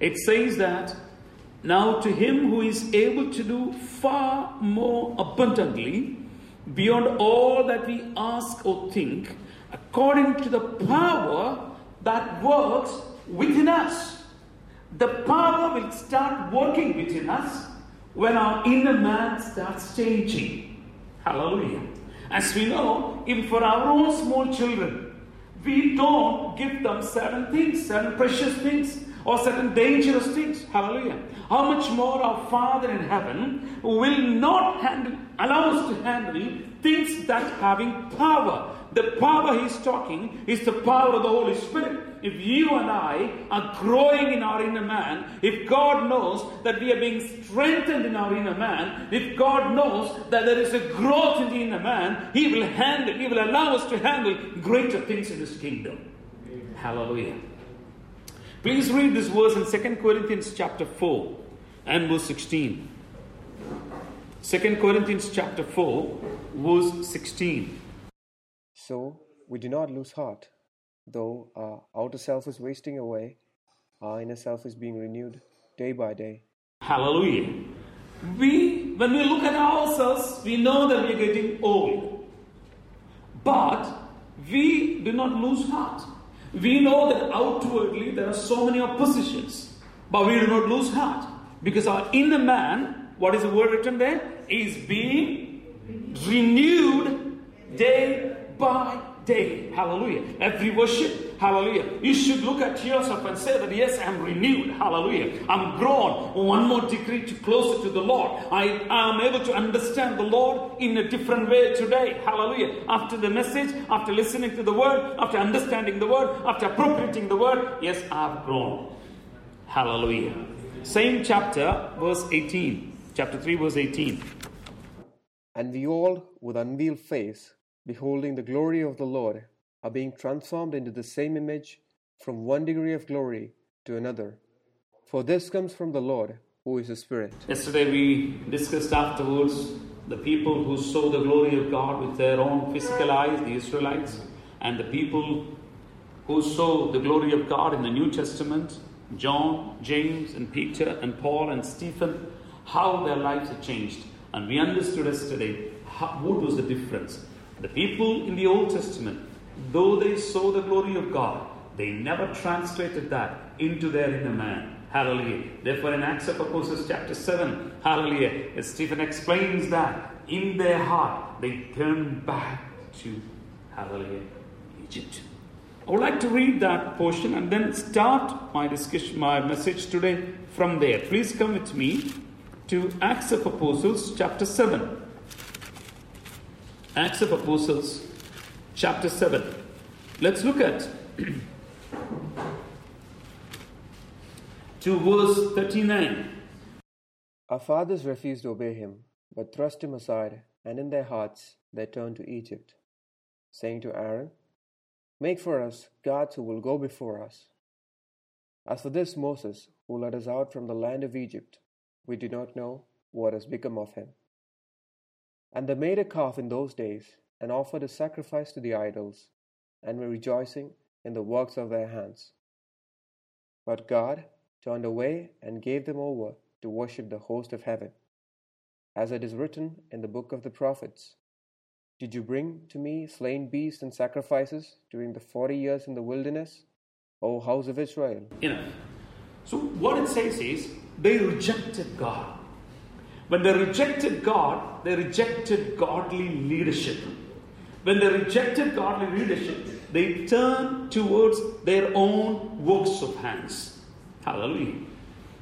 It says that now to him who is able to do far more abundantly beyond all that we ask or think, according to the power that works within us. The power will start working within us when our inner man starts changing. Hallelujah. As we know, even for our own small children, we don't give them certain things, certain precious things, or certain dangerous things. Hallelujah. How much more our Father in heaven will not handle, allow us to handle things that having power. The power he's talking is the power of the Holy Spirit. If you and I are growing in our inner man, if God knows that we are being strengthened in our inner man, if God knows that there is a growth in the inner man, He will handle, He will allow us to handle greater things in His kingdom. Hallelujah. Please read this verse in 2 Corinthians chapter 4 and verse 16. 2 Corinthians chapter 4, verse 16. So we do not lose heart, though our outer self is wasting away, our inner self is being renewed day by day. Hallelujah. We, when we look at ourselves, we know that we are getting old. But we do not lose heart. We know that outwardly there are so many oppositions, but we do not lose heart. Because our inner man, what is the word written there, is being renewed day by day. Hallelujah. Every worship, hallelujah. You should look at yourself and say that, yes, I'm renewed. Hallelujah. I'm grown one more degree to closer to the Lord. I am able to understand the Lord in a different way today. Hallelujah. After the message, after listening to the word, after understanding the word, after appropriating the word, yes, I've grown. Hallelujah. Same chapter, verse 18. Chapter 3, verse 18. And we all, with unveiled face, beholding the glory of the Lord, are being transformed into the same image from one degree of glory to another. For this comes from the Lord, who is the Spirit. Yesterday we discussed afterwards the people who saw the glory of God with their own physical eyes, the Israelites, and the people who saw the glory of God in the New Testament, John, James, and Peter, and Paul, and Stephen, how their lives had changed. And we understood yesterday how, what was the difference. The people in the Old Testament, though they saw the glory of God, they never translated that into their inner man. Hallelujah. Therefore, in Acts of Apostles, chapter 7, hallelujah, Stephen explains that in their heart they turn back to, hallelujah, Egypt. I would like to read that portion and then start my discussion, my message today from there. Please come with me to Acts of Apostles, chapter 7. Acts of Apostles, chapter 7. Let's look at to verse 39. Our fathers refused to obey him, but thrust him aside, and in their hearts they turned to Egypt, saying to Aaron, Make for us gods who will go before us. As for this Moses, who led us out from the land of Egypt, we do not know what has become of him. And they made a calf in those days, and offered a sacrifice to the idols, and were rejoicing in the works of their hands. But God turned away and gave them over to worship the host of heaven. As it is written in the book of the prophets Did you bring to me slain beasts and sacrifices during the forty years in the wilderness, O house of Israel? Enough. So, what it says is they rejected God. When they rejected God, they rejected godly leadership. When they rejected godly leadership, they turned towards their own works of hands. Hallelujah.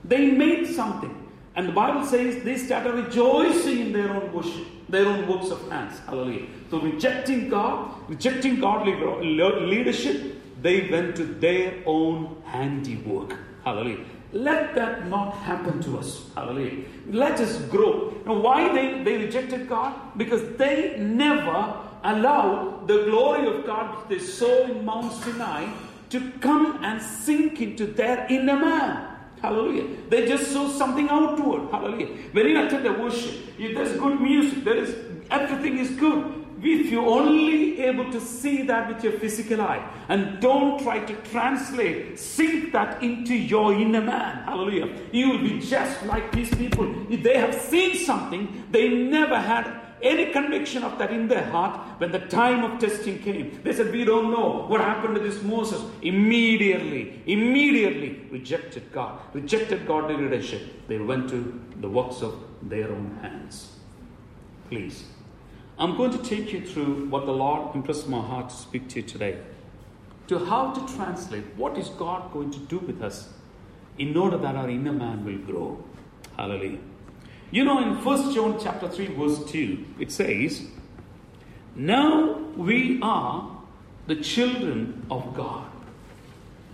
They made something. And the Bible says they started rejoicing in their own worship, their own works of hands. Hallelujah. So, rejecting God, rejecting godly leadership, they went to their own handiwork. Hallelujah. Let that not happen to us. Hallelujah. Let us grow. Now, why they, they rejected God? Because they never allowed the glory of God they saw in Mount Sinai to come and sink into their inner man. Hallelujah. They just saw something outward. Hallelujah. When you attend a worship, if there's good music, there is everything is good. If you're only able to see that with your physical eye and don't try to translate, sink that into your inner man, hallelujah, you will be just like these people. If they have seen something, they never had any conviction of that in their heart when the time of testing came. They said, We don't know what happened to this Moses. Immediately, immediately rejected God, rejected godly leadership. They went to the works of their own hands. Please. I'm going to take you through what the Lord impressed my heart to speak to you today. To how to translate what is God going to do with us in order that our inner man will grow. Hallelujah. You know, in 1 John chapter 3, verse 2, it says, Now we are the children of God.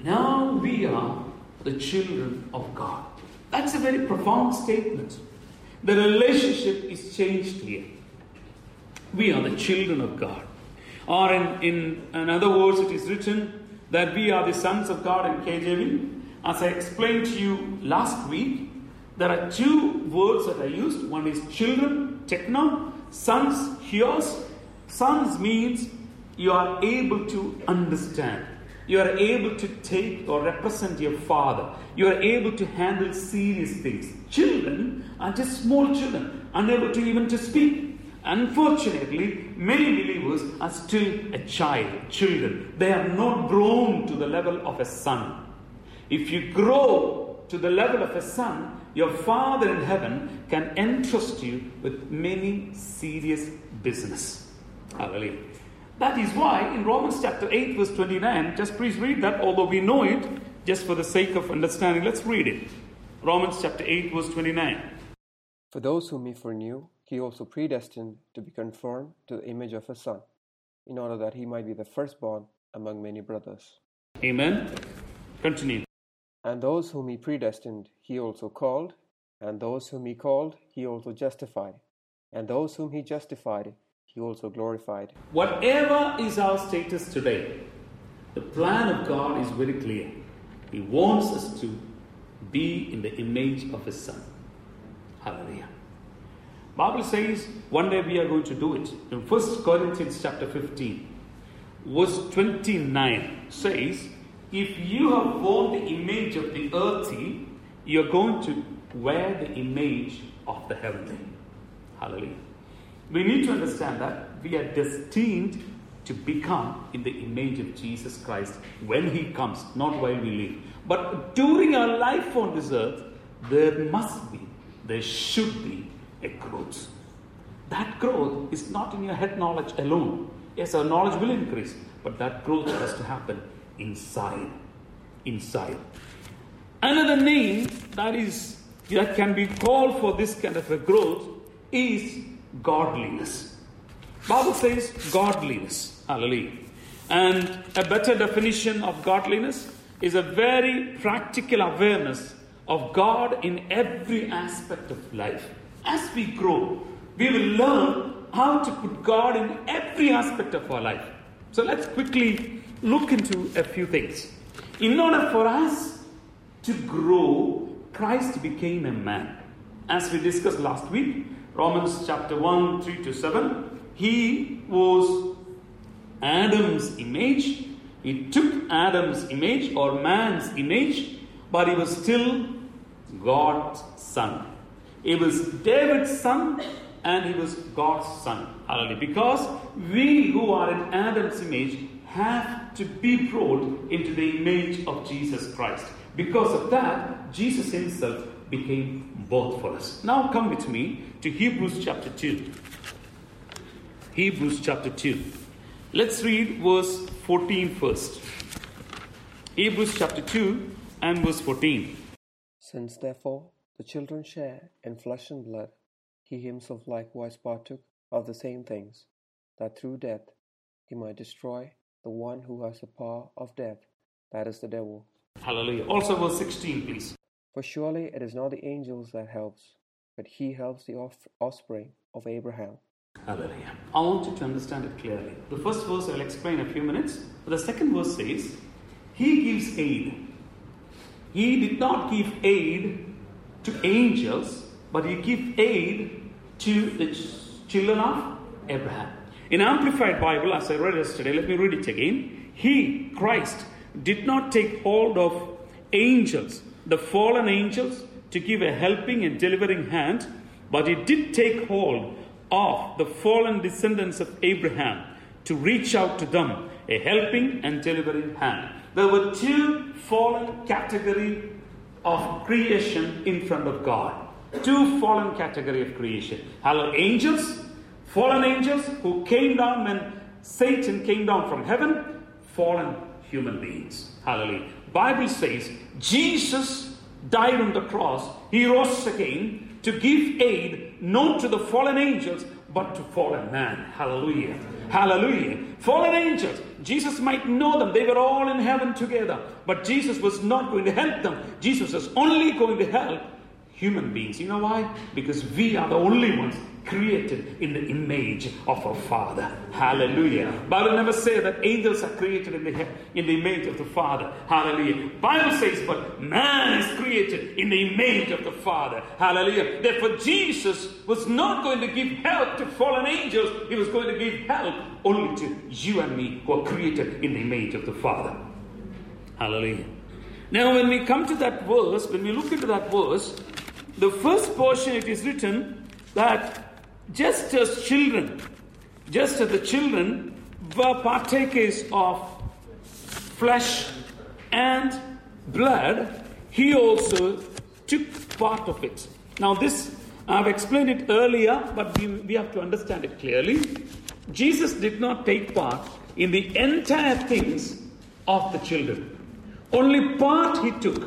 Now we are the children of God. That's a very profound statement. The relationship is changed here. We are the children of God. Or in, in, in other words, it is written that we are the sons of God in KJV. As I explained to you last week, there are two words that I used. One is children, techno, sons, hears. Sons means you are able to understand. You are able to take or represent your father. You are able to handle serious things. Children are just small children, unable to even to speak. Unfortunately, many believers are still a child, children. They have not grown to the level of a son. If you grow to the level of a son, your Father in heaven can entrust you with many serious business. Hallelujah. That is why in Romans chapter 8, verse 29, just please read that, although we know it, just for the sake of understanding, let's read it. Romans chapter 8, verse 29. For those whom he foreknew, he also predestined to be conformed to the image of his Son, in order that he might be the firstborn among many brothers. Amen. Continue. And those whom he predestined, he also called, and those whom he called, he also justified, and those whom he justified, he also glorified. Whatever is our status today, the plan of God is very clear. He wants us to be in the image of His Son. Hallelujah. Bible says one day we are going to do it. In 1 Corinthians chapter 15, verse 29 says, if you have worn the image of the earthy, you're going to wear the image of the heavenly. Hallelujah. We need to understand that we are destined to become in the image of Jesus Christ when He comes, not while we live. But during our life on this earth, there must be, there should be a growth. That growth is not in your head knowledge alone. Yes, our knowledge will increase, but that growth has to happen inside. Inside. Another name that is that can be called for this kind of a growth is godliness. Bible says godliness. Hallelujah. And a better definition of godliness is a very practical awareness of God in every aspect of life. As we grow, we will learn how to put God in every aspect of our life. So let's quickly look into a few things. In order for us to grow, Christ became a man. As we discussed last week, Romans chapter 1, 3 to 7, he was Adam's image. He took Adam's image or man's image, but he was still God's son. He was David's son and he was God's son. Hallelujah. Because we who are in Adam's image have to be brought into the image of Jesus Christ. Because of that, Jesus himself became both for us. Now come with me to Hebrews chapter 2. Hebrews chapter 2. Let's read verse 14 first. Hebrews chapter 2 and verse 14. Since therefore the children share in flesh and blood, he himself likewise partook of the same things, that through death he might destroy the one who has the power of death, that is the devil. Hallelujah. Also, verse 16, please. For surely it is not the angels that helps, but he helps the off- offspring of Abraham. Hallelujah. I want you to understand it clearly. The first verse I'll explain in a few minutes. But the second verse says, He gives aid. He did not give aid to angels, but He gave aid to the children of Abraham. In Amplified Bible, as I read yesterday, let me read it again. He, Christ, did not take hold of angels, the fallen angels, to give a helping and delivering hand, but he did take hold of the fallen descendants of Abraham to reach out to them, a helping and delivering hand. There were two fallen category of creation in front of God. Two fallen category of creation. Hello, angels, fallen angels who came down when Satan came down from heaven, fallen human beings. Hallelujah. Bible says Jesus died on the cross. He rose again to give aid not to the fallen angels but to fallen man. Hallelujah. Hallelujah. Fallen angels. Jesus might know them. They were all in heaven together. But Jesus was not going to help them. Jesus was only going to help human beings. You know why? Because we are the only ones created in the image of our Father. Hallelujah. Bible never say that angels are created in the in the image of the Father. Hallelujah. Bible says, but man is created in the image of the Father. Hallelujah. Therefore, Jesus was not going to give help to fallen angels. He was going to give help only to you and me who are created in the image of the Father. Hallelujah. Now, when we come to that verse, when we look into that verse, the first portion it is written that just as children, just as the children were partakers of flesh and blood, he also took part of it. Now, this I've explained it earlier, but we, we have to understand it clearly. Jesus did not take part in the entire things of the children. Only part he took,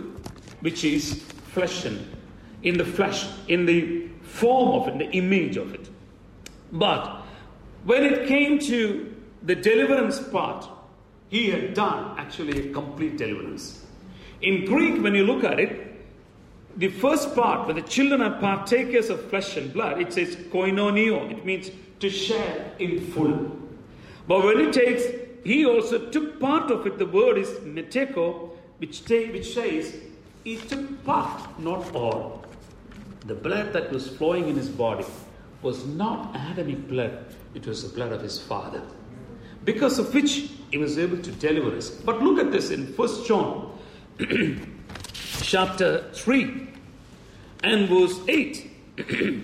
which is flesh and in the flesh, in the form of it, the image of it. But when it came to the deliverance part, he had done actually a complete deliverance. In Greek, when you look at it, the first part, when the children are partakers of flesh and blood, it says koinonio. It means to share in full. But when it takes, he also took part of it. The word is metecho, which, which says he took part, not all. The blood that was flowing in his body was not Adamic blood, it was the blood of his father. Because of which he was able to deliver us. But look at this in 1 John chapter 3 and verse 8.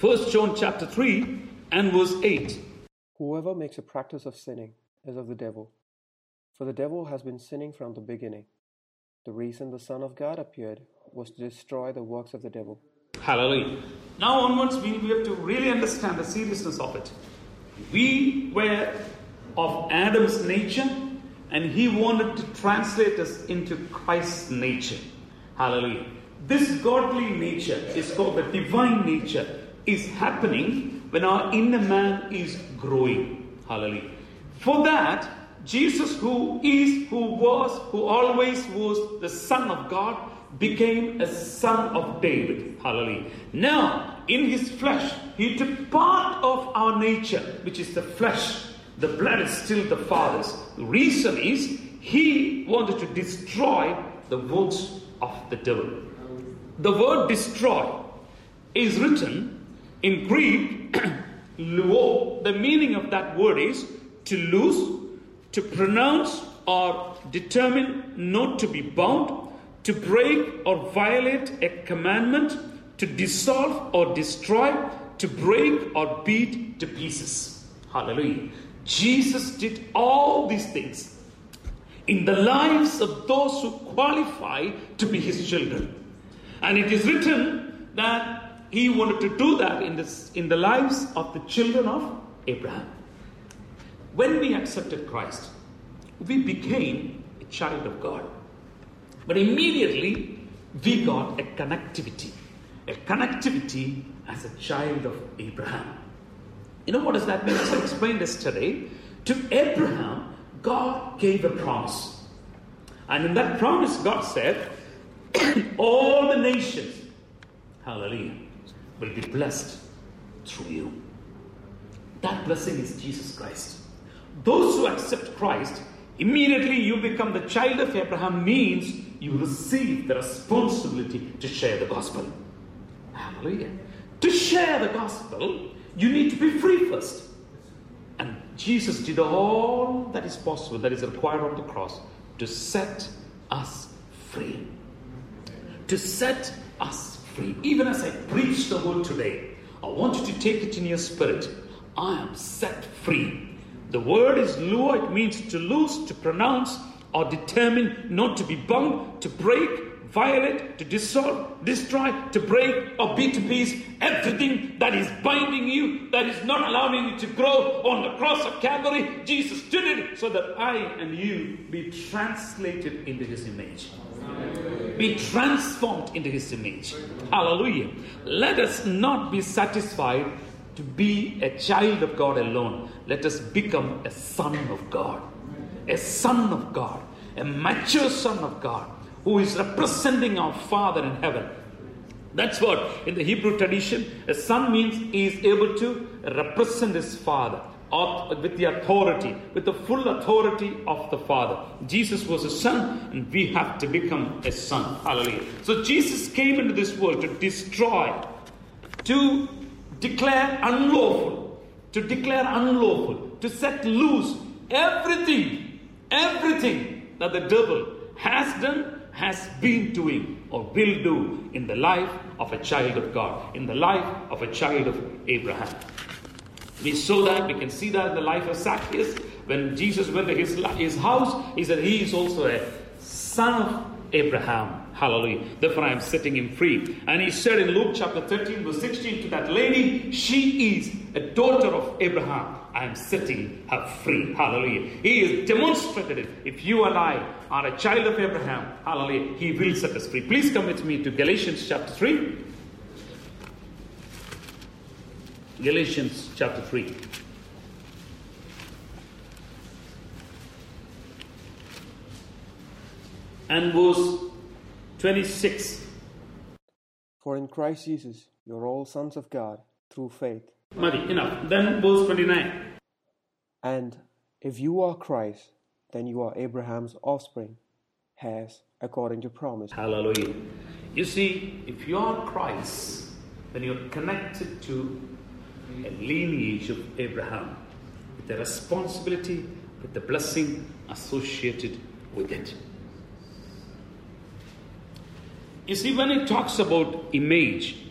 1 John chapter 3 and verse 8. Whoever makes a practice of sinning is of the devil, for the devil has been sinning from the beginning. The reason the Son of God appeared was to destroy the works of the devil. Hallelujah. Now onwards, we, we have to really understand the seriousness of it. We were of Adam's nature, and he wanted to translate us into Christ's nature. Hallelujah. This godly nature is called the divine nature, is happening when our inner man is growing. Hallelujah. For that, Jesus, who is, who was, who always was the Son of God, became a son of David. Hallelujah. Now, in his flesh, he took part of our nature, which is the flesh. The blood is still the Father's. The reason is he wanted to destroy the works of the devil. The word destroy is written in Greek, luo. The meaning of that word is to lose, to pronounce or determine not to be bound, to break or violate a commandment, to dissolve or destroy, to break or beat to pieces. Hallelujah. Jesus did all these things in the lives of those who qualify to be his children. And it is written that he wanted to do that in, this, in the lives of the children of Abraham. When we accepted Christ, we became a child of God. But immediately we got a connectivity, a connectivity as a child of Abraham. You know what does that mean? As I explained yesterday, to Abraham, God gave a promise. And in that promise, God said, All the nations, hallelujah, will be blessed through you. That blessing is Jesus Christ. Those who accept Christ, immediately you become the child of Abraham, means you receive the responsibility to share the gospel. Hallelujah. To share the gospel, you need to be free first. And Jesus did all that is possible, that is required on the cross, to set us free. To set us free. Even as I preach the word today, I want you to take it in your spirit. I am set free. The word is luo, it means to loose, to pronounce, or determined not to be bound, to break, violate, to dissolve, destroy, to break, or beat to piece everything that is binding you, that is not allowing you to grow on the cross of Calvary. Jesus did it so that I and you be translated into his image. Be transformed into his image. Hallelujah. Let us not be satisfied to be a child of God alone. Let us become a son of God. A son of God. A mature son of God who is representing our Father in heaven. That's what in the Hebrew tradition, a son means he is able to represent his father with the authority, with the full authority of the Father. Jesus was a son, and we have to become a son. Hallelujah. So Jesus came into this world to destroy, to declare unlawful, to declare unlawful, to set loose everything, everything that the devil has done, has been doing, or will do in the life of a child of God, in the life of a child of Abraham. We saw that, we can see that in the life of Zacchaeus. When Jesus went to his, his house, he said, He is also a son of Abraham. Hallelujah. Therefore, I am setting him free. And he said in Luke chapter 13, verse 16 to that lady, She is a daughter of Abraham. I am setting her free. Hallelujah. He has demonstrated it. If you and I are a child of Abraham, hallelujah, he will set us free. Please come with me to Galatians chapter 3. Galatians chapter 3. And verse 26. For in Christ Jesus you're all sons of God through faith. Madi, enough. Then verse 29. And if you are Christ, then you are Abraham's offspring, has according to promise. Hallelujah. You see, if you are Christ, then you're connected to a lineage of Abraham with the responsibility, with the blessing associated with it. You see, when it talks about image,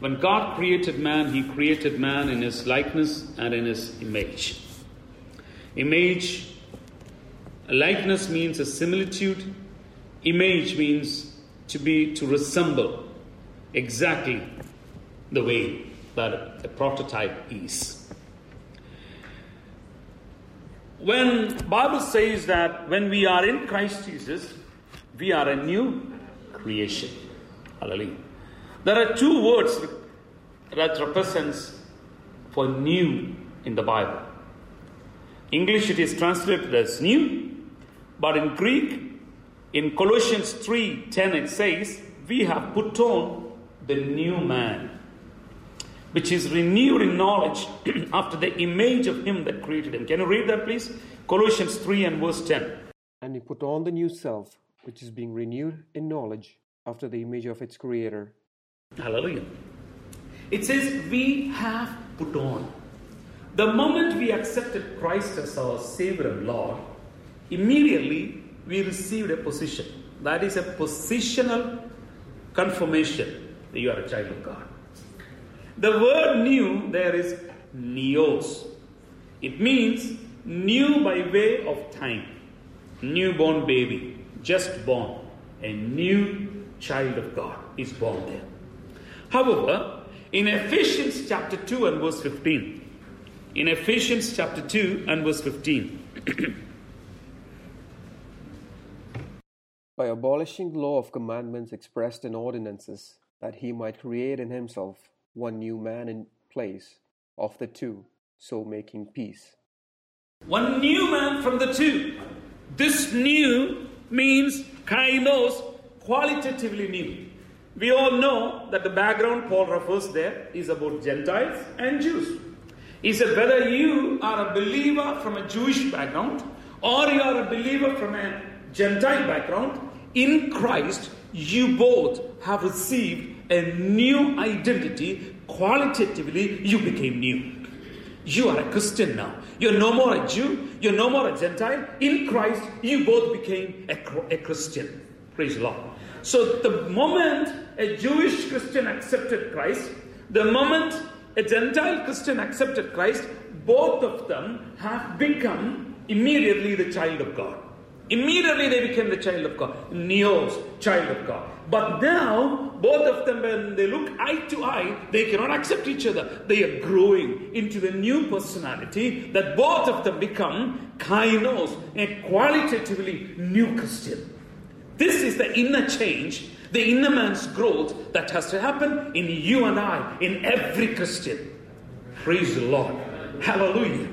when God created man, he created man in his likeness and in his image. Image, likeness means a similitude, image means to be, to resemble exactly the way that a prototype is. When Bible says that when we are in Christ Jesus, we are a new creation. Hallelujah. There are two words that represents for new in the Bible. English it is translated as new, but in Greek, in Colossians 3:10 it says, "We have put on the new man, which is renewed in knowledge after the image of him that created him." Can you read that please? Colossians 3 and verse 10. And he put on the new self, which is being renewed in knowledge after the image of its creator. Hallelujah. It says, We have put on. The moment we accepted Christ as our Savior and Lord, immediately we received a position. That is a positional confirmation that you are a child of God. The word new there is neos. It means new by way of time. Newborn baby, just born. A new child of God is born there. However, in Ephesians chapter 2 and verse 15, in Ephesians chapter 2 and verse 15, by abolishing the law of commandments expressed in ordinances, that he might create in himself one new man in place of the two, so making peace. One new man from the two. This new means kainos, qualitatively new. We all know that the background Paul refers there is about Gentiles and Jews. He said, whether you are a believer from a Jewish background or you are a believer from a Gentile background, in Christ you both have received a new identity. Qualitatively, you became new. You are a Christian now. You're no more a Jew. You're no more a Gentile. In Christ, you both became a, a Christian. Praise the Lord. So the moment a Jewish Christian accepted Christ, the moment a Gentile Christian accepted Christ, both of them have become immediately the child of God. Immediately they became the child of God. Neos, child of God. But now, both of them, when they look eye to eye, they cannot accept each other. They are growing into the new personality that both of them become kainos, a qualitatively new Christian. This is the inner change, the inner man's growth that has to happen in you and I, in every Christian. Praise the Lord. Hallelujah.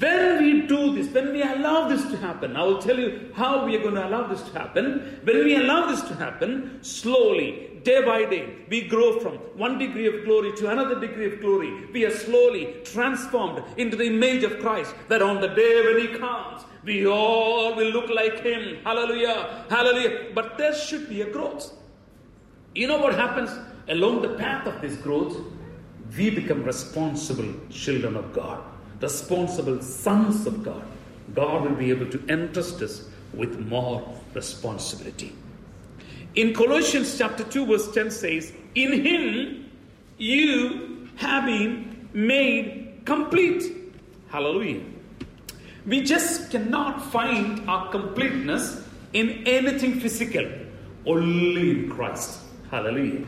When we do this, when we allow this to happen, I will tell you how we are going to allow this to happen. When we allow this to happen, slowly, day by day, we grow from one degree of glory to another degree of glory. We are slowly transformed into the image of Christ, that on the day when He comes, we all will look like Him. Hallelujah. Hallelujah. But there should be a growth. You know what happens along the path of this growth? We become responsible children of God responsible sons of God, God will be able to entrust us with more responsibility. In Colossians chapter 2, verse 10 says, In him you have been made complete. Hallelujah. We just cannot find our completeness in anything physical, only in Christ. Hallelujah.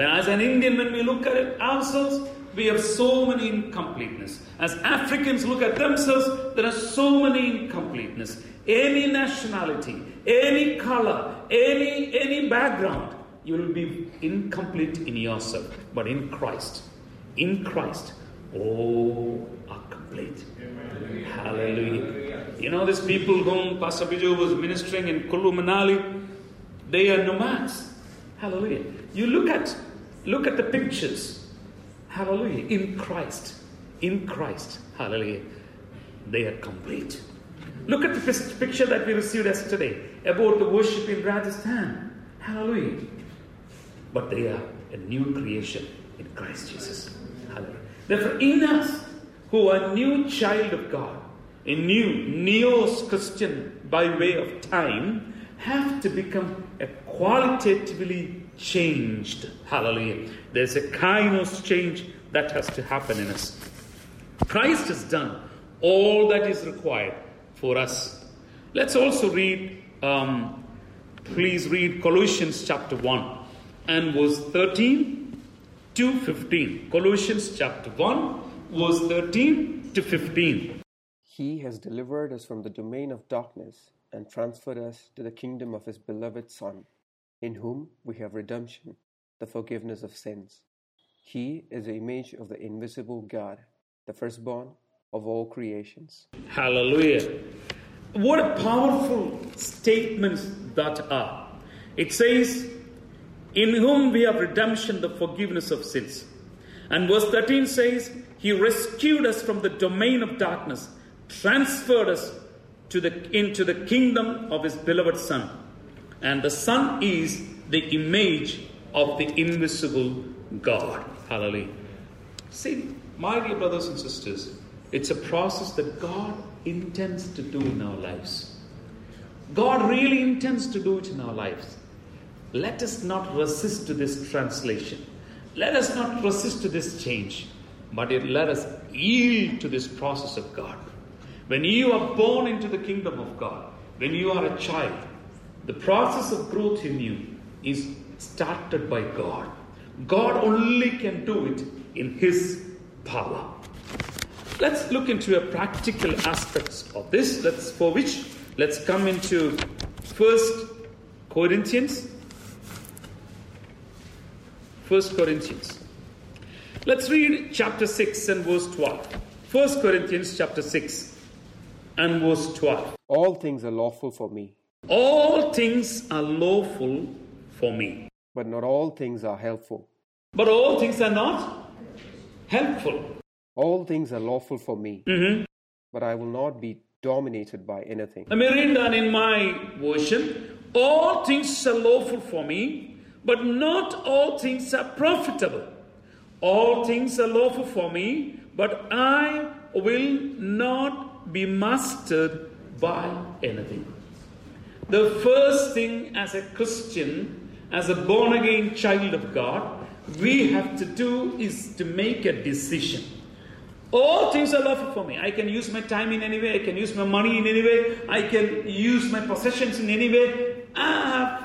As an Indian, when we look at it ourselves, we have so many incompleteness. As Africans look at themselves, there are so many incompleteness. Any nationality, any color, any any background, you will be incomplete in yourself. But in Christ, in Christ, all are complete. Amen. Hallelujah. You know, these people whom Pastor Bijo was ministering in Kullu Manali, they are nomads. Hallelujah. You look at look at the pictures Hallelujah. In Christ. In Christ. Hallelujah. They are complete. Look at the first picture that we received yesterday about the worship in Rajasthan. Hallelujah. But they are a new creation in Christ Jesus. Therefore, in us, who are new child of God, a new neos Christian by way of time, have to become a qualitatively changed. Hallelujah. There's a kainos change that has to happen in us. Christ has done all that is required for us. Let's also read, um, please read Colossians chapter 1 and verse 13 to 15. Colossians chapter 1, verse 13 to 15. He has delivered us from the domain of darkness and transferred us to the kingdom of his beloved Son in whom we have redemption, the forgiveness of sins. He is the image of the invisible God, the firstborn of all creations. Hallelujah. What a powerful statements that are. It says, In whom we have redemption, the forgiveness of sins. And verse 13 says, He rescued us from the domain of darkness, transferred us to the, into the kingdom of His beloved Son and the Son is the image of the invisible God. Hallelujah. See, my dear brothers and sisters, it's a process that God intends to do in our lives. God really intends to do it in our lives. Let us not resist to this translation. Let us not resist to this change, but let us yield to this process of God. When you are born into the kingdom of God, when you are a child, the process of growth in you is started by God. God only can do it in His power. Let's look into a practical aspects of this. Let's for which let's come into First Corinthians. First Corinthians. Let's read chapter 6 and verse 12. First Corinthians chapter 6 and verse 12. All things are lawful for me all things are lawful for me. But not all things are helpful. But all things are not helpful. All things are lawful for me. Mm-hmm. But I will not be dominated by anything. Let me read that in my version. All things are lawful for me, but not all things are profitable. All things are lawful for me, but I will not be mastered by anything. The first thing as a Christian, as a born again child of God, we have to do is to make a decision. All things are lawful for me. I can use my time in any way. I can use my money in any way. I can use my possessions in any way. I have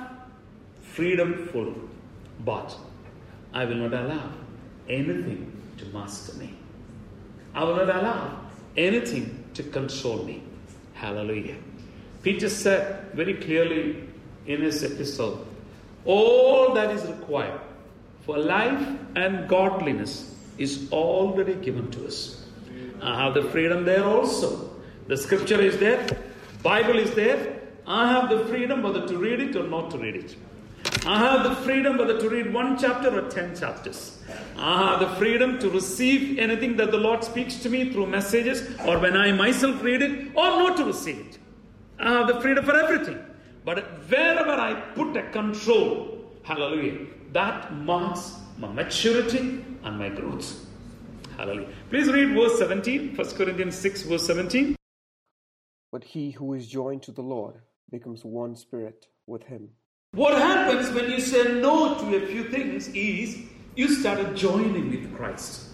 freedom full. But I will not allow anything to master me. I will not allow anything to console me. Hallelujah. Peter said very clearly in his epistle all that is required for life and godliness is already given to us. I have the freedom there also. The scripture is there, Bible is there. I have the freedom whether to read it or not to read it. I have the freedom whether to read one chapter or ten chapters. I have the freedom to receive anything that the Lord speaks to me through messages or when I myself read it or not to receive it. I have the freedom for everything. But wherever I put a control, hallelujah, that marks my maturity and my growth. Hallelujah. Please read verse 17, 1 Corinthians 6, verse 17. But he who is joined to the Lord becomes one spirit with him. What happens when you say no to a few things is you started joining with Christ.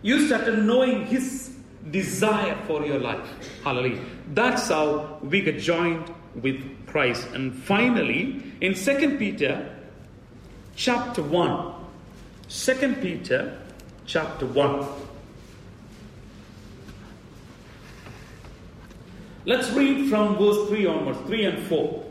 You started knowing His desire for your life. Hallelujah. That's how we get joined with Christ. And finally, in 2 Peter chapter 1, 2 Peter chapter 1. Let's read from verse 3 onwards, 3 and 4.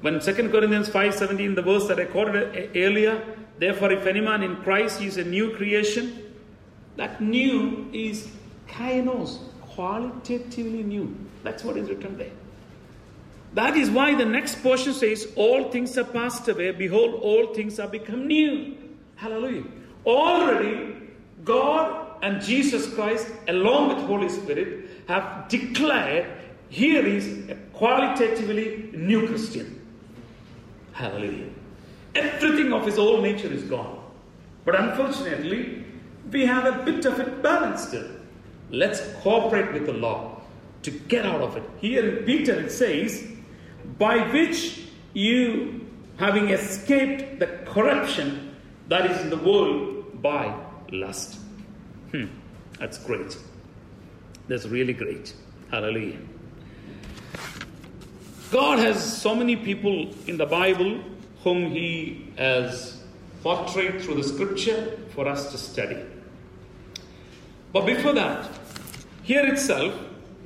when 2 Corinthians 5.17, the verse that I quoted earlier, therefore if any man in Christ is a new creation, that new is kainos, qualitatively new. That's what is written there. That is why the next portion says, All things are passed away, behold, all things are become new. Hallelujah. Already, God and Jesus Christ, along with Holy Spirit, have declared here is a qualitatively new Christian. Hallelujah. Everything of his old nature is gone. But unfortunately, we have a bit of it balanced still. Let's cooperate with the law to get out of it. Here in Peter it says, by which you, having escaped the corruption that is in the world by lust. Hmm, that's great. That's really great. Hallelujah. God has so many people in the Bible whom He has portrayed through the scripture for us to study. But before that, here itself,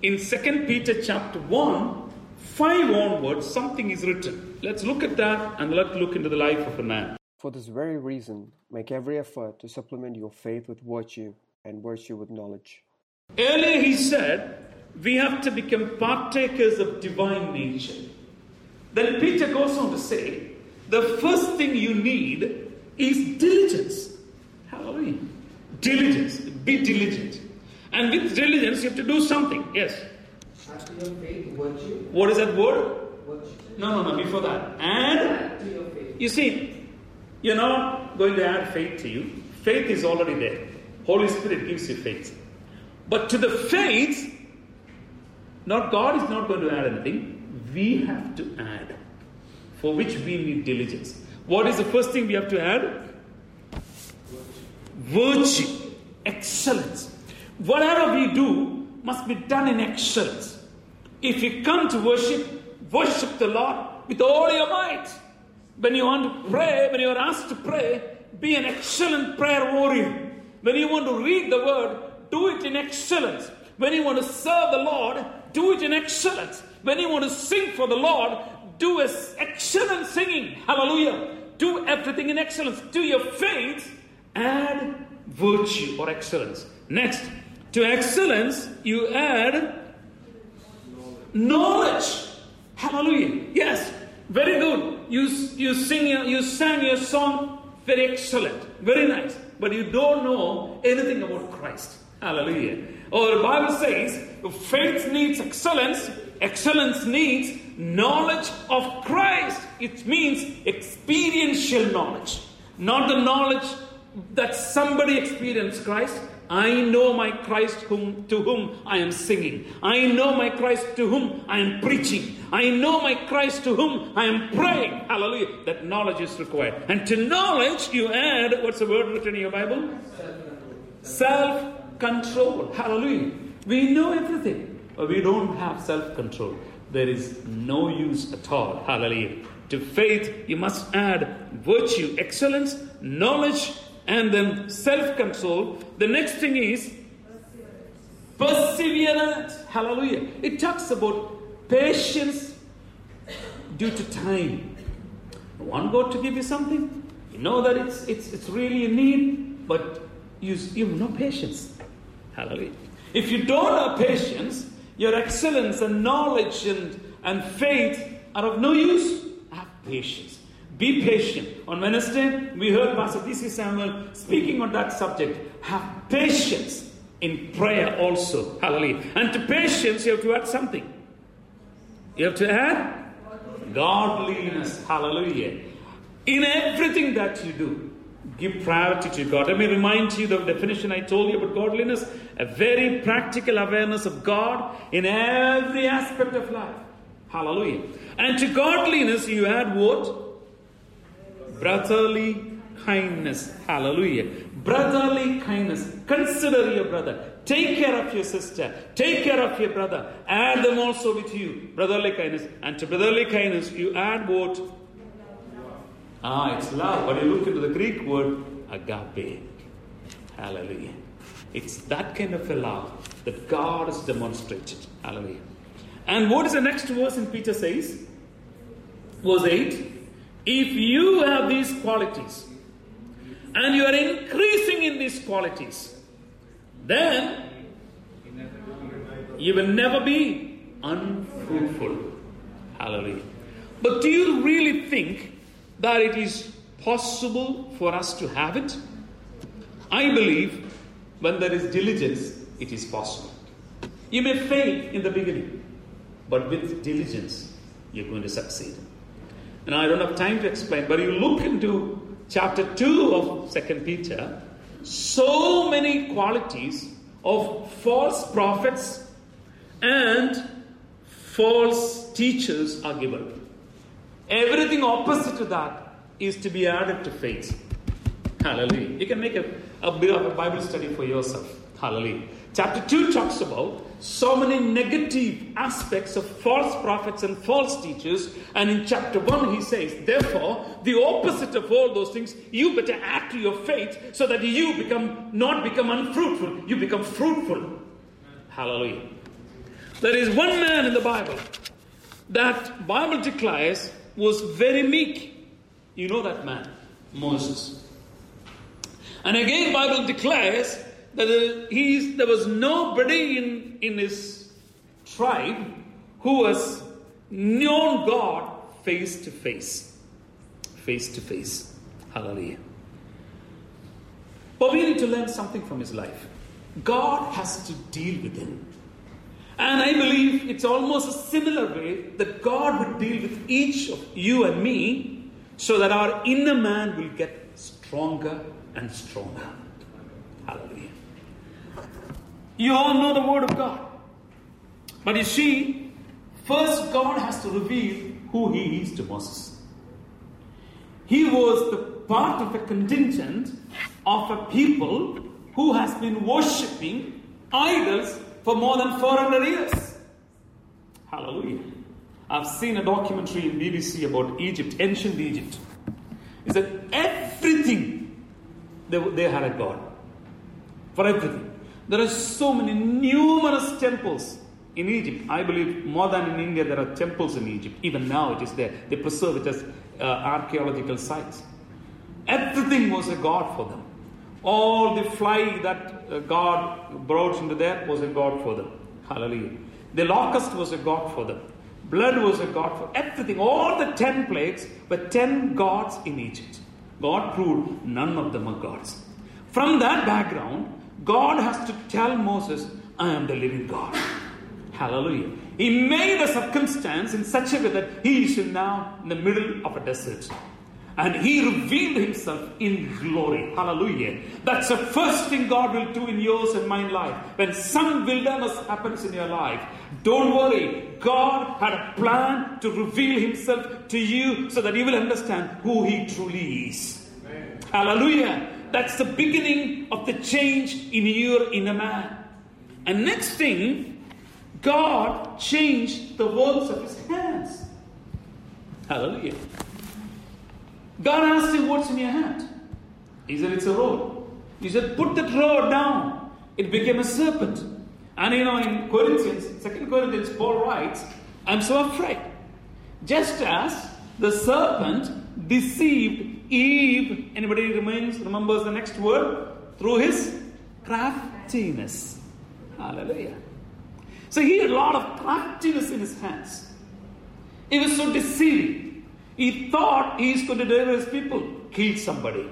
in 2 Peter chapter 1, 5 onwards, something is written. Let's look at that and let's look into the life of a man. For this very reason, make every effort to supplement your faith with virtue, and virtue with knowledge. Earlier he said, we have to become partakers of divine nature. Then Peter goes on to say, the first thing you need is diligence. Hallelujah. Diligence. Be diligent. And with diligence, you have to do something. Yes. Your faith, virtue. What is that word? No, no, no, before that. And you see, you're not going to add faith to you. Faith is already there. Holy Spirit gives you faith. But to the faith, not God is not going to add anything. We have to add, for which we need diligence. What is the first thing we have to add? Virtue, excellence. Whatever we do must be done in excellence. If you come to worship, worship the Lord with all your might. When you want to pray, when you are asked to pray, be an excellent prayer warrior. When you want to read the word, do it in excellence. When you want to serve the Lord, do it in excellence. When you want to sing for the Lord, do excellent singing. Hallelujah. Do everything in excellence. To your faith, add virtue or excellence. Next, to excellence, you add Knowledge. Hallelujah. Yes, very good. You, you sing your, you sang your song very excellent, very nice, but you don't know anything about Christ. Hallelujah. Or the Bible says faith needs excellence, excellence needs knowledge of Christ. It means experiential knowledge, not the knowledge that somebody experienced Christ. I know my Christ whom, to whom I am singing. I know my Christ to whom I am preaching. I know my Christ to whom I am praying. Hallelujah. That knowledge is required. And to knowledge, you add what's the word written in your Bible? Self control. Hallelujah. We know everything, but we don't have self control. There is no use at all. Hallelujah. To faith, you must add virtue, excellence, knowledge, and then self control. The next thing is perseverance. Hallelujah. It talks about patience due to time. Want God to give you something? You know that it's, it's, it's really a need, but you, you have no patience. Hallelujah. If you don't have patience, your excellence and knowledge and, and faith are of no use. Have patience. Be patient. On Wednesday, we heard Pastor D.C. Samuel speaking on that subject. Have patience in prayer also. Hallelujah. And to patience, you have to add something. You have to add godliness. Hallelujah. In everything that you do, give priority to God. Let me remind you the definition I told you about godliness a very practical awareness of God in every aspect of life. Hallelujah. And to godliness, you add what? Brotherly kindness. Hallelujah. Brotherly kindness. Consider your brother. Take care of your sister. Take care of your brother. Add them also with you. Brotherly kindness. And to brotherly kindness, you add what? Ah, it's love. But you look into the Greek word agape. Hallelujah. It's that kind of a love that God has demonstrated. Hallelujah. And what is the next verse in Peter says? Verse 8. If you have these qualities and you are increasing in these qualities, then you will never be unfruitful. Hallelujah. But do you really think that it is possible for us to have it? I believe when there is diligence, it is possible. You may fail in the beginning, but with diligence, you're going to succeed. And I don't have time to explain, but you look into chapter 2 of 2 Peter, so many qualities of false prophets and false teachers are given. Everything opposite to that is to be added to faith. Hallelujah. You can make a, a bit of a Bible study for yourself. Hallelujah. Chapter 2 talks about so many negative aspects of false prophets and false teachers. And in chapter 1, he says, therefore, the opposite of all those things, you better add to your faith so that you become not become unfruitful, you become fruitful. Hallelujah. There is one man in the Bible that Bible declares was very meek. You know that man, Moses. And again, Bible declares that uh, he there was nobody in, in his tribe who was known God face to face. Face to face. Hallelujah. But we need to learn something from his life. God has to deal with him. And I believe it's almost a similar way that God would deal with each of you and me so that our inner man will get stronger and stronger. Hallelujah. You all know the Word of God. But you see, first God has to reveal who He is to Moses. He was the part of a contingent of a people who has been worshipping idols for more than 400 years. Hallelujah. I've seen a documentary in BBC about Egypt, ancient Egypt. Is that everything they, they had a God. For everything. There are so many numerous temples in Egypt. I believe more than in India, there are temples in Egypt. Even now, it is there. They preserve it as uh, archaeological sites. Everything was a god for them. All the fly that uh, God brought into there was a god for them. Hallelujah. The locust was a god for them. Blood was a god for everything. All the ten plagues were ten gods in Egypt. God proved none of them are gods. From that background, God has to tell Moses, I am the living God. Hallelujah. He made a circumstance in such a way that he is now in the middle of a desert. And he revealed himself in glory. Hallelujah. That's the first thing God will do in yours and my life. When some wilderness happens in your life, don't worry. God had a plan to reveal himself to you so that you will understand who he truly is. Amen. Hallelujah. That's the beginning of the change in your inner man. And next thing, God changed the works of his hands. Hallelujah. God asked him, What's in your hand? He said, It's a rod. He said, Put that rod down. It became a serpent. And you know, in Corinthians, Second Corinthians, Paul writes, I'm so afraid. Just as the serpent deceived Eve, anybody remains, remembers the next word? Through his craftiness. Hallelujah. So he had a lot of craftiness in his hands. He was so deceiving. He thought he is going to deliver his people, kill somebody.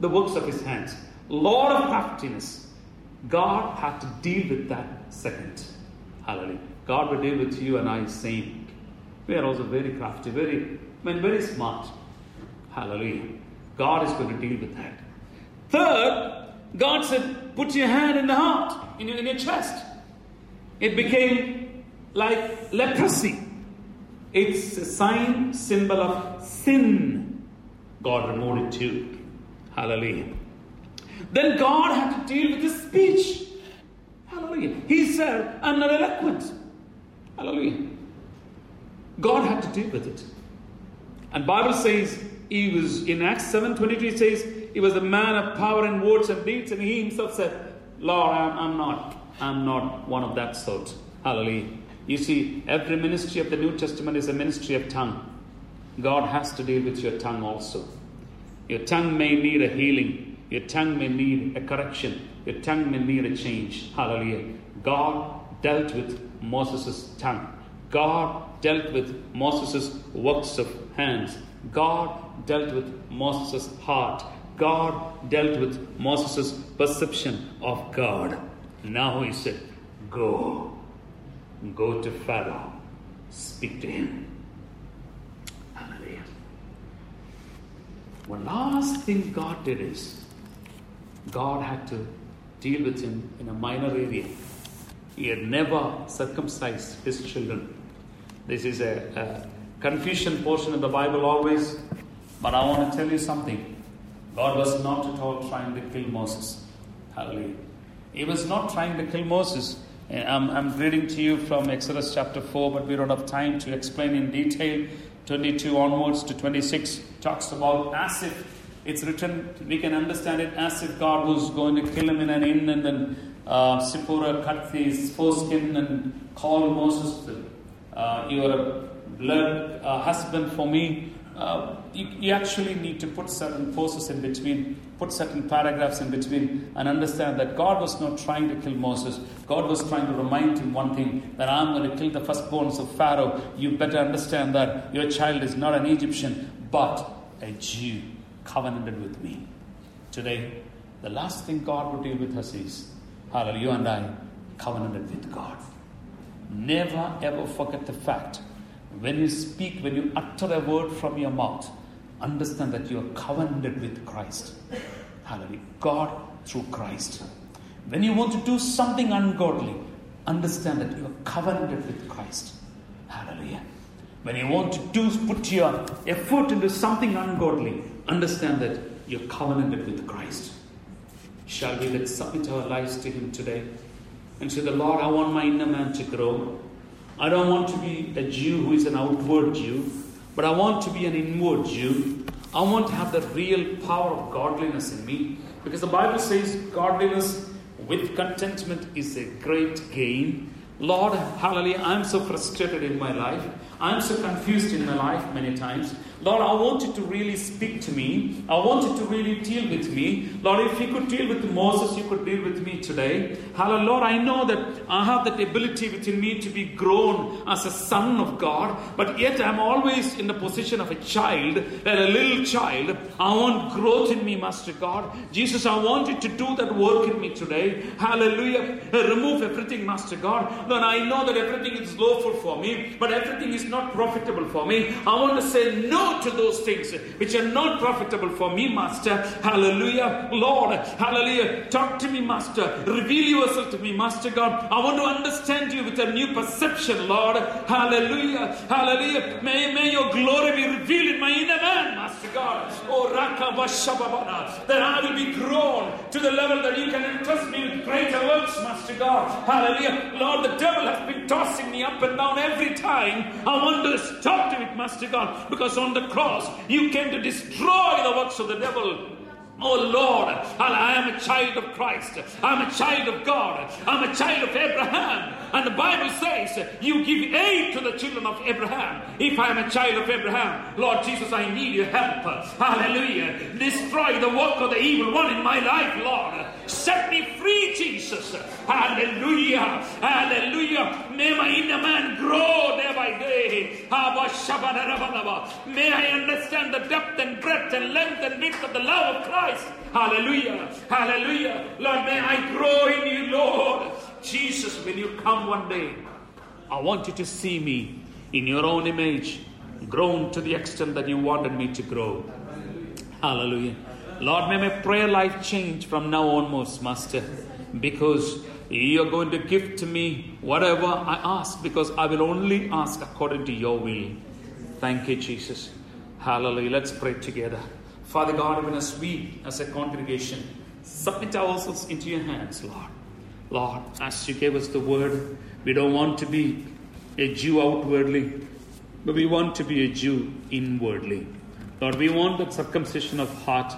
The works of his hands. Lord of craftiness. God had to deal with that second. Hallelujah. God will deal with you and I same. We are also very crafty, very, I mean, very smart. Hallelujah. God is going to deal with that. Third, God said, put your hand in the heart, in your, in your chest. It became like leprosy. It's a sign, symbol of sin. God removed it too. Hallelujah. Then God had to deal with his speech. Hallelujah. He said, I'm not eloquent. Hallelujah. God had to deal with it. And Bible says he was in Acts 7:22 it says he was a man of power and words and deeds, and he himself said, Lord, I'm, I'm not, I'm not one of that sort. Hallelujah. You see, every ministry of the New Testament is a ministry of tongue. God has to deal with your tongue also. Your tongue may need a healing. Your tongue may need a correction. Your tongue may need a change. Hallelujah. God dealt with Moses' tongue. God dealt with Moses' works of hands. God dealt with Moses' heart. God dealt with Moses' perception of God. Now he said, Go. Go to Pharaoh. Speak to him. Hallelujah. One last thing God did is God had to deal with him in a minor area. He had never circumcised his children. This is a, a confusion portion of the Bible always, but I want to tell you something. God was not at all trying to kill Moses. Hallelujah. He was not trying to kill Moses. I'm, I'm reading to you from Exodus chapter 4, but we don't have time to explain in detail. 22 onwards to 26 talks about as if it's written, we can understand it as if God was going to kill him in an inn, and then uh, Zipporah cut his foreskin and called Moses, uh, You are a blood uh, husband for me. Uh, you, you, actually need to put certain forces in between, put certain paragraphs in between, and understand that God was not trying to kill Moses. God was trying to remind him one thing that I'm going to kill the firstborns of Pharaoh. You better understand that your child is not an Egyptian, but a Jew covenanted with me. Today, the last thing God will deal with us is, hallelujah, you and I covenanted with God. Never ever forget the fact when you speak, when you utter a word from your mouth, understand that you are covenanted with Christ. Hallelujah. God through Christ. When you want to do something ungodly, understand that you are covenanted with Christ. Hallelujah. When you want to do put your effort into something ungodly, understand that you're covenanted with Christ. Shall we let's submit our lives to Him today and say, The Lord, I want my inner man to grow. I don't want to be a Jew who is an outward Jew, but I want to be an inward Jew. I want to have the real power of godliness in me because the Bible says godliness with contentment is a great gain. Lord, hallelujah, I'm so frustrated in my life. I'm so confused in my life many times. Lord, I want you to really speak to me. I want you to really deal with me. Lord, if you could deal with Moses, you could deal with me today. Hallelujah. Lord, I know that I have that ability within me to be grown as a son of God, but yet I'm always in the position of a child, a little child. I want growth in me, Master God. Jesus, I want you to do that work in me today. Hallelujah. Remove everything, Master God. Lord, I know that everything is lawful for me, but everything is not profitable for me. I want to say no to those things which are not profitable for me, Master. Hallelujah. Lord, hallelujah. Talk to me, Master. Reveal yourself to me, Master God. I want to understand you with a new perception, Lord. Hallelujah. Hallelujah. May, may your glory be revealed in my inner man, Master God. Oh, Raka Vashababara. That I will be grown to the level that you can entrust me with greater works, Master God. Hallelujah. Lord, the devil has been tossing me up and down every time. I want to stop to it, Master God, because on the cross you came to destroy the works of the devil. Oh Lord, I am a child of Christ. I'm a child of God. I'm a child of Abraham. And the Bible says, You give aid to the children of Abraham. If I am a child of Abraham, Lord Jesus, I need your help. Hallelujah. Destroy the work of the evil one in my life, Lord. Set me free, Jesus. Hallelujah. Hallelujah. May my inner man grow day by day. May I understand the depth and breadth and length and width of the love of Christ. Hallelujah. Hallelujah. Lord, may I grow in you, Lord. Jesus, when you come one day, I want you to see me in your own image, grown to the extent that you wanted me to grow. Hallelujah. Lord, may my prayer life change from now onwards, Master, because you're going to give to me whatever I ask, because I will only ask according to your will. Thank you, Jesus. Hallelujah. Let's pray together. Father God, even as we, as a congregation, submit ourselves into your hands, Lord. Lord, as you gave us the word, we don't want to be a Jew outwardly, but we want to be a Jew inwardly. Lord, we want the circumcision of heart,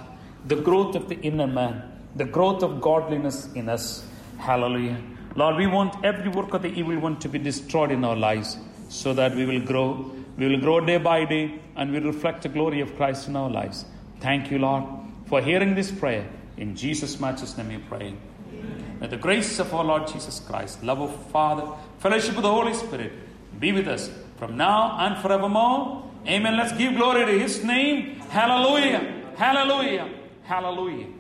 the growth of the inner man, the growth of godliness in us. Hallelujah. Lord, we want every work of the evil one to be destroyed in our lives so that we will grow. We will grow day by day and we reflect the glory of Christ in our lives. Thank you, Lord, for hearing this prayer. In Jesus' matchless name we pray. May the grace of our Lord Jesus Christ, love of Father, fellowship of the Holy Spirit be with us from now and forevermore. Amen. Let's give glory to His name. Hallelujah. Hallelujah. Hallelujah.